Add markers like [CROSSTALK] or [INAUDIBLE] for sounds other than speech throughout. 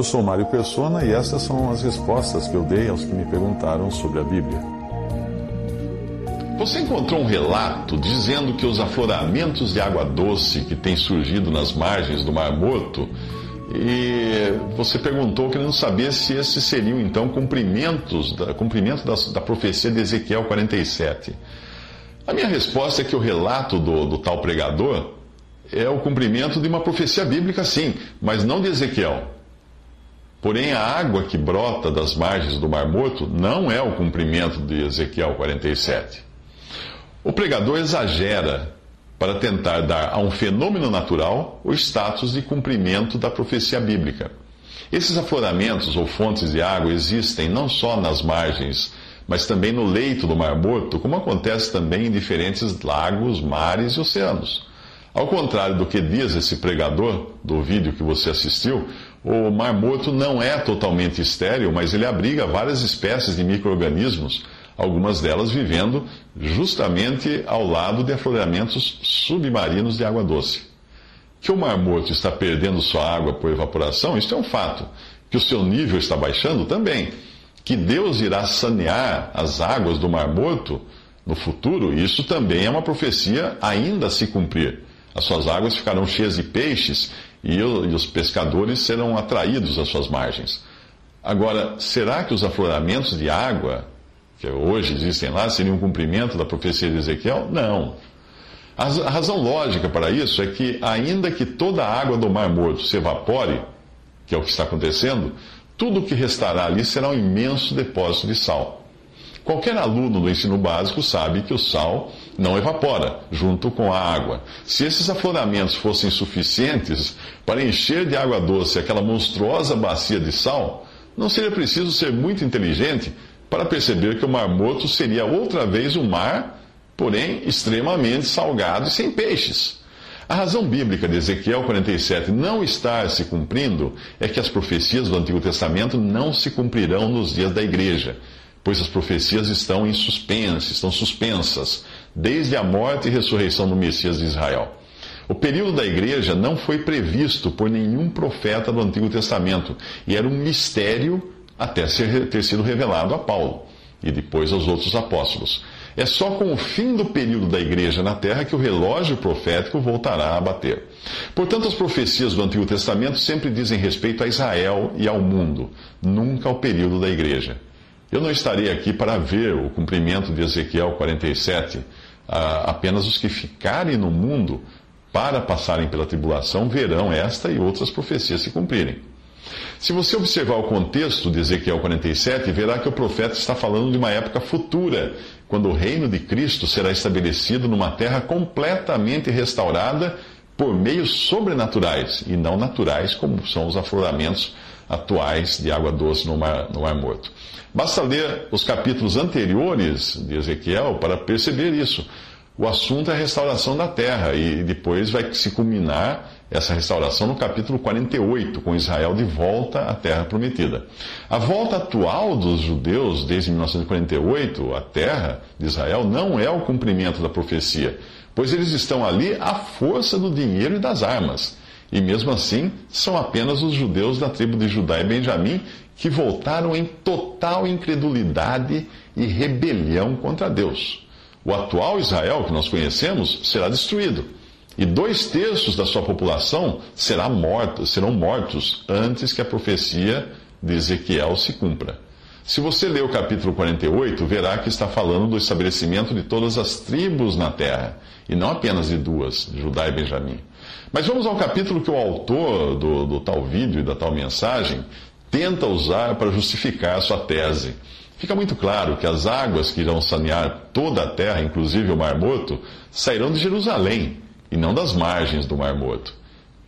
Eu sou Mário Persona e essas são as respostas que eu dei aos que me perguntaram sobre a Bíblia. Você encontrou um relato dizendo que os afloramentos de água doce que têm surgido nas margens do Mar Morto e você perguntou querendo saber se esses seriam então cumprimentos da, cumprimento da, da profecia de Ezequiel 47. A minha resposta é que o relato do, do tal pregador é o cumprimento de uma profecia bíblica, sim, mas não de Ezequiel. Porém, a água que brota das margens do Mar Morto não é o cumprimento de Ezequiel 47. O pregador exagera para tentar dar a um fenômeno natural o status de cumprimento da profecia bíblica. Esses afloramentos ou fontes de água existem não só nas margens, mas também no leito do Mar Morto, como acontece também em diferentes lagos, mares e oceanos. Ao contrário do que diz esse pregador do vídeo que você assistiu, o Mar Morto não é totalmente estéril, mas ele abriga várias espécies de micro-organismos, algumas delas vivendo justamente ao lado de afloramentos submarinos de água doce. Que o Mar Morto está perdendo sua água por evaporação, isso é um fato. Que o seu nível está baixando também. Que Deus irá sanear as águas do Mar Morto no futuro, isso também é uma profecia ainda a se cumprir. As suas águas ficarão cheias de peixes e, os pescadores serão atraídos às suas margens. Agora, será que os afloramentos de água que hoje existem lá seriam um cumprimento da profecia de Ezequiel? Não. A razão lógica para isso é que, ainda que toda a água do Mar Morto se evapore, que é o que está acontecendo, tudo o que restará ali será um imenso depósito de sal. Qualquer aluno do ensino básico sabe que o sal não evapora junto com a água. Se esses afloramentos fossem suficientes para encher de água doce aquela monstruosa bacia de sal, não seria preciso ser muito inteligente para perceber que o Mar Morto seria outra vez um mar, porém extremamente salgado e sem peixes. A razão bíblica de Ezequiel 47 não estar se cumprindo é que as profecias do Antigo Testamento não se cumprirão nos dias da igreja pois as profecias estão em suspense, estão suspensas, desde a morte e ressurreição do Messias de Israel. O período da igreja não foi previsto por nenhum profeta do Antigo Testamento e era um mistério até ser, ter sido revelado a Paulo e depois aos outros apóstolos. É só com o fim do período da igreja na terra que o relógio profético voltará a bater. Portanto, as profecias do Antigo Testamento sempre dizem respeito a Israel e ao mundo, nunca ao período da igreja. Eu não estarei aqui para ver o cumprimento de Ezequiel 47. apenas os que ficarem no mundo para passarem pela tribulação verão esta e outras profecias se cumprirem. Se você observar o contexto de Ezequiel 47, verá que o profeta está falando de uma época futura, quando o reino de Cristo será estabelecido numa terra completamente restaurada por meios sobrenaturais e não naturais, como são os afloramentos atuais de água doce no Mar, no mar Morto. Basta ler os capítulos anteriores de Ezequiel para perceber isso. O assunto é a restauração da terra e depois vai se culminar essa restauração no capítulo 48, com Israel de volta à terra prometida. A volta atual dos judeus desde 1948 à terra de Israel não é o cumprimento da profecia, pois eles estão ali à força do dinheiro e das armas. E mesmo assim, são apenas os judeus da tribo de Judá e Benjamim que voltaram em total incredulidade e rebelião contra Deus. O atual Israel que nós conhecemos será destruído. E dois terços da sua população será morto, serão mortos antes que a profecia de Ezequiel se cumpra. Se você ler o capítulo 48, verá que está falando do estabelecimento de todas as tribos na terra, e não apenas de duas, Judá e Benjamim. Mas vamos ao capítulo que o autor do, do tal vídeo e da tal mensagem tenta usar para justificar a sua tese. fica muito claro que as águas que irão sanear toda a terra, inclusive o Mar Morto, sairão de Jerusalém e não das margens do Mar Morto.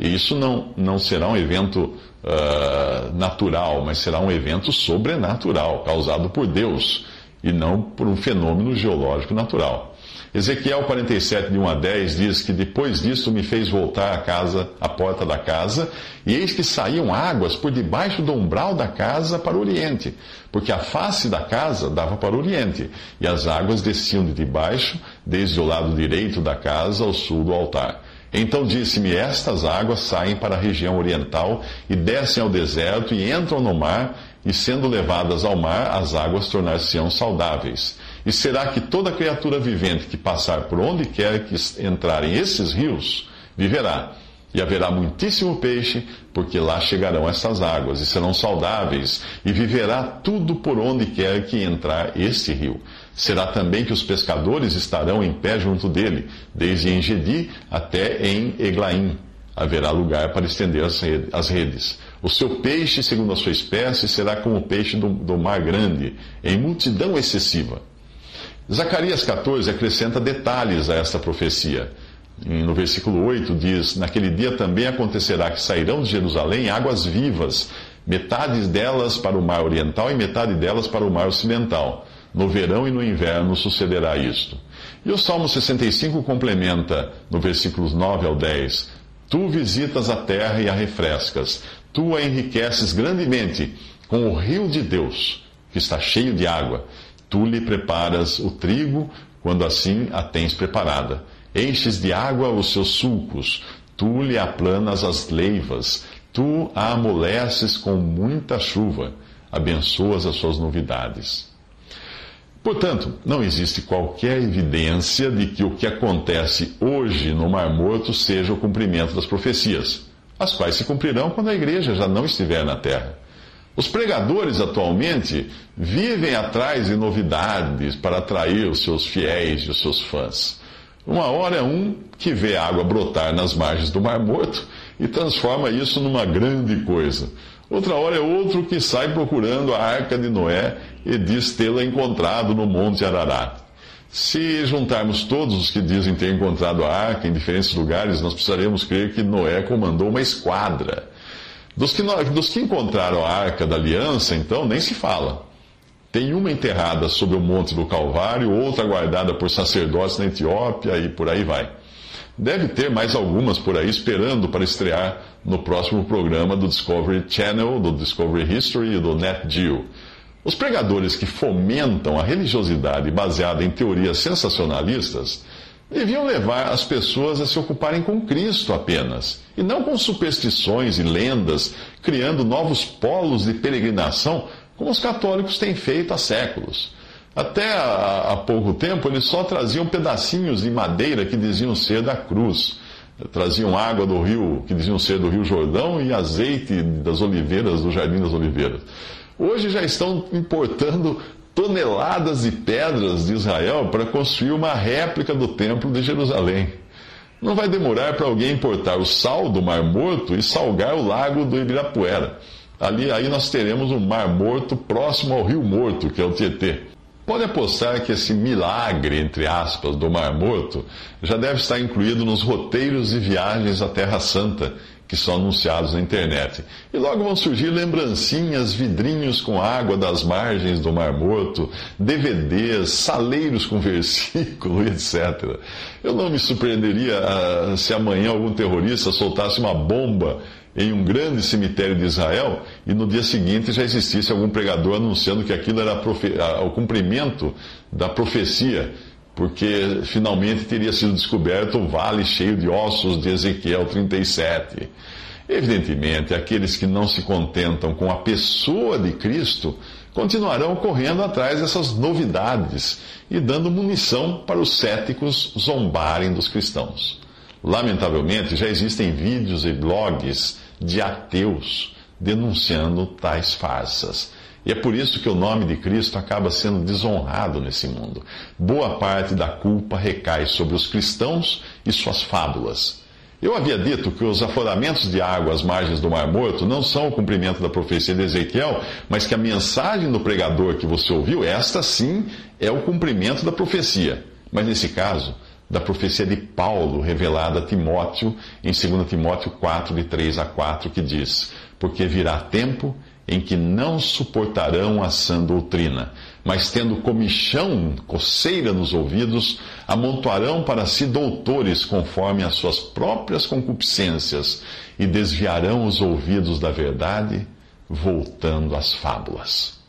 E isso não, não será um evento uh, natural, mas será um evento sobrenatural, causado por Deus, e não por um fenômeno geológico natural. Ezequiel 47, de 1 a 10, diz que depois disso me fez voltar à casa, à porta da casa, e eis que saíam águas por debaixo do umbral da casa para o oriente, porque a face da casa dava para o oriente, e as águas desciam de debaixo, desde o lado direito da casa ao sul do altar. Então disse-me: Estas águas saem para a região oriental e descem ao deserto e entram no mar, e sendo levadas ao mar, as águas tornar-se-ão saudáveis. E será que toda criatura vivente que passar por onde quer que entrarem esses rios, viverá. E haverá muitíssimo peixe, porque lá chegarão essas águas, e serão saudáveis, e viverá tudo por onde quer que entrar este rio. Será também que os pescadores estarão em pé junto dele, desde Engedi até em Eglaim. Haverá lugar para estender as redes. O seu peixe, segundo a sua espécie, será como o peixe do, do mar grande, em multidão excessiva. Zacarias 14 acrescenta detalhes a esta profecia. No versículo 8 diz: Naquele dia também acontecerá que sairão de Jerusalém águas vivas, metade delas para o mar oriental e metade delas para o mar ocidental. No verão e no inverno sucederá isto. E o Salmo 65 complementa, no versículos 9 ao 10: Tu visitas a terra e a refrescas, tu a enriqueces grandemente com o rio de Deus, que está cheio de água Tu lhe preparas o trigo, quando assim a tens preparada. Enches de água os seus sulcos, tu lhe aplanas as leivas, tu a amoleces com muita chuva, abençoas as suas novidades. Portanto, não existe qualquer evidência de que o que acontece hoje no Mar Morto seja o cumprimento das profecias, as quais se cumprirão quando a igreja já não estiver na terra. Os pregadores atualmente vivem atrás de novidades para atrair os seus fiéis e os seus fãs. Uma hora é um que vê a água brotar nas margens do Mar Morto e transforma isso numa grande coisa. Outra hora é outro que sai procurando a arca de Noé e diz tê-la encontrado no Monte Ararat. Se juntarmos todos os que dizem ter encontrado a arca em diferentes lugares, nós precisaremos crer que Noé comandou uma esquadra dos que, dos que encontraram a arca da aliança, então, nem se fala. Tem uma enterrada sobre o Monte do Calvário, outra guardada por sacerdotes na Etiópia e por aí vai. Deve ter mais algumas por aí esperando para estrear no próximo programa do Discovery Channel, do Discovery History e do Net Geo. Os pregadores que fomentam a religiosidade baseada em teorias sensacionalistas deviam levar as pessoas a se ocuparem com Cristo apenas, e não com superstições e lendas, criando novos polos de peregrinação, como os católicos têm feito há séculos. Até há, pouco tempo, eles só traziam pedacinhos de madeira que diziam ser da cruz. Traziam água do rio, que diziam ser do Rio Jordão, e azeite das oliveiras, do Jardim das Oliveiras. Hoje já estão importando toneladas de pedras de Israel para construir uma réplica do Templo de Jerusalém. Não vai demorar para alguém importar o sal do Mar Morto e salgar o lago do Ibirapuera. Ali aí nós teremos um Mar Morto próximo ao Rio Morto, que é o Tietê. Pode apostar que esse milagre, entre aspas, do Mar Morto já deve estar incluído nos roteiros de viagens à Terra Santa que são anunciados na internet. E logo vão surgir lembrancinhas, vidrinhos com água das margens do Mar Morto, DVDs, saleiros com [LAUGHS] versículo, etc. Eu não me surpreenderia uh, se amanhã algum terrorista soltasse uma bomba em um grande cemitério de Israel e no dia seguinte já existisse algum pregador anunciando que aquilo era o cumprimento da profecia porque finalmente teria sido descoberto o vale cheio de ossos de Ezequiel 37. Evidentemente, aqueles que não se contentam com a pessoa de Cristo continuarão correndo atrás dessas novidades e dando munição para os céticos zombarem dos cristãos. Lamentavelmente, já existem vídeos e blogs de ateus denunciando tais farsas. E é por isso que o nome de Cristo acaba sendo desonrado nesse mundo. Boa parte da culpa recai sobre os cristãos e suas fábulas. Eu havia dito que os aforamentos de água às margens do Mar Morto não são o cumprimento da profecia de Ezequiel, mas que a mensagem do pregador que você ouviu, esta sim é o cumprimento da profecia. Mas nesse caso, da profecia de Paulo revelada a Timóteo em 2 Timóteo 4, de 3 a 4, que diz: Porque virá tempo em que não suportarão a sã doutrina, mas tendo comichão, coceira nos ouvidos, amontoarão para si doutores conforme as suas próprias concupiscências e desviarão os ouvidos da verdade, voltando às fábulas.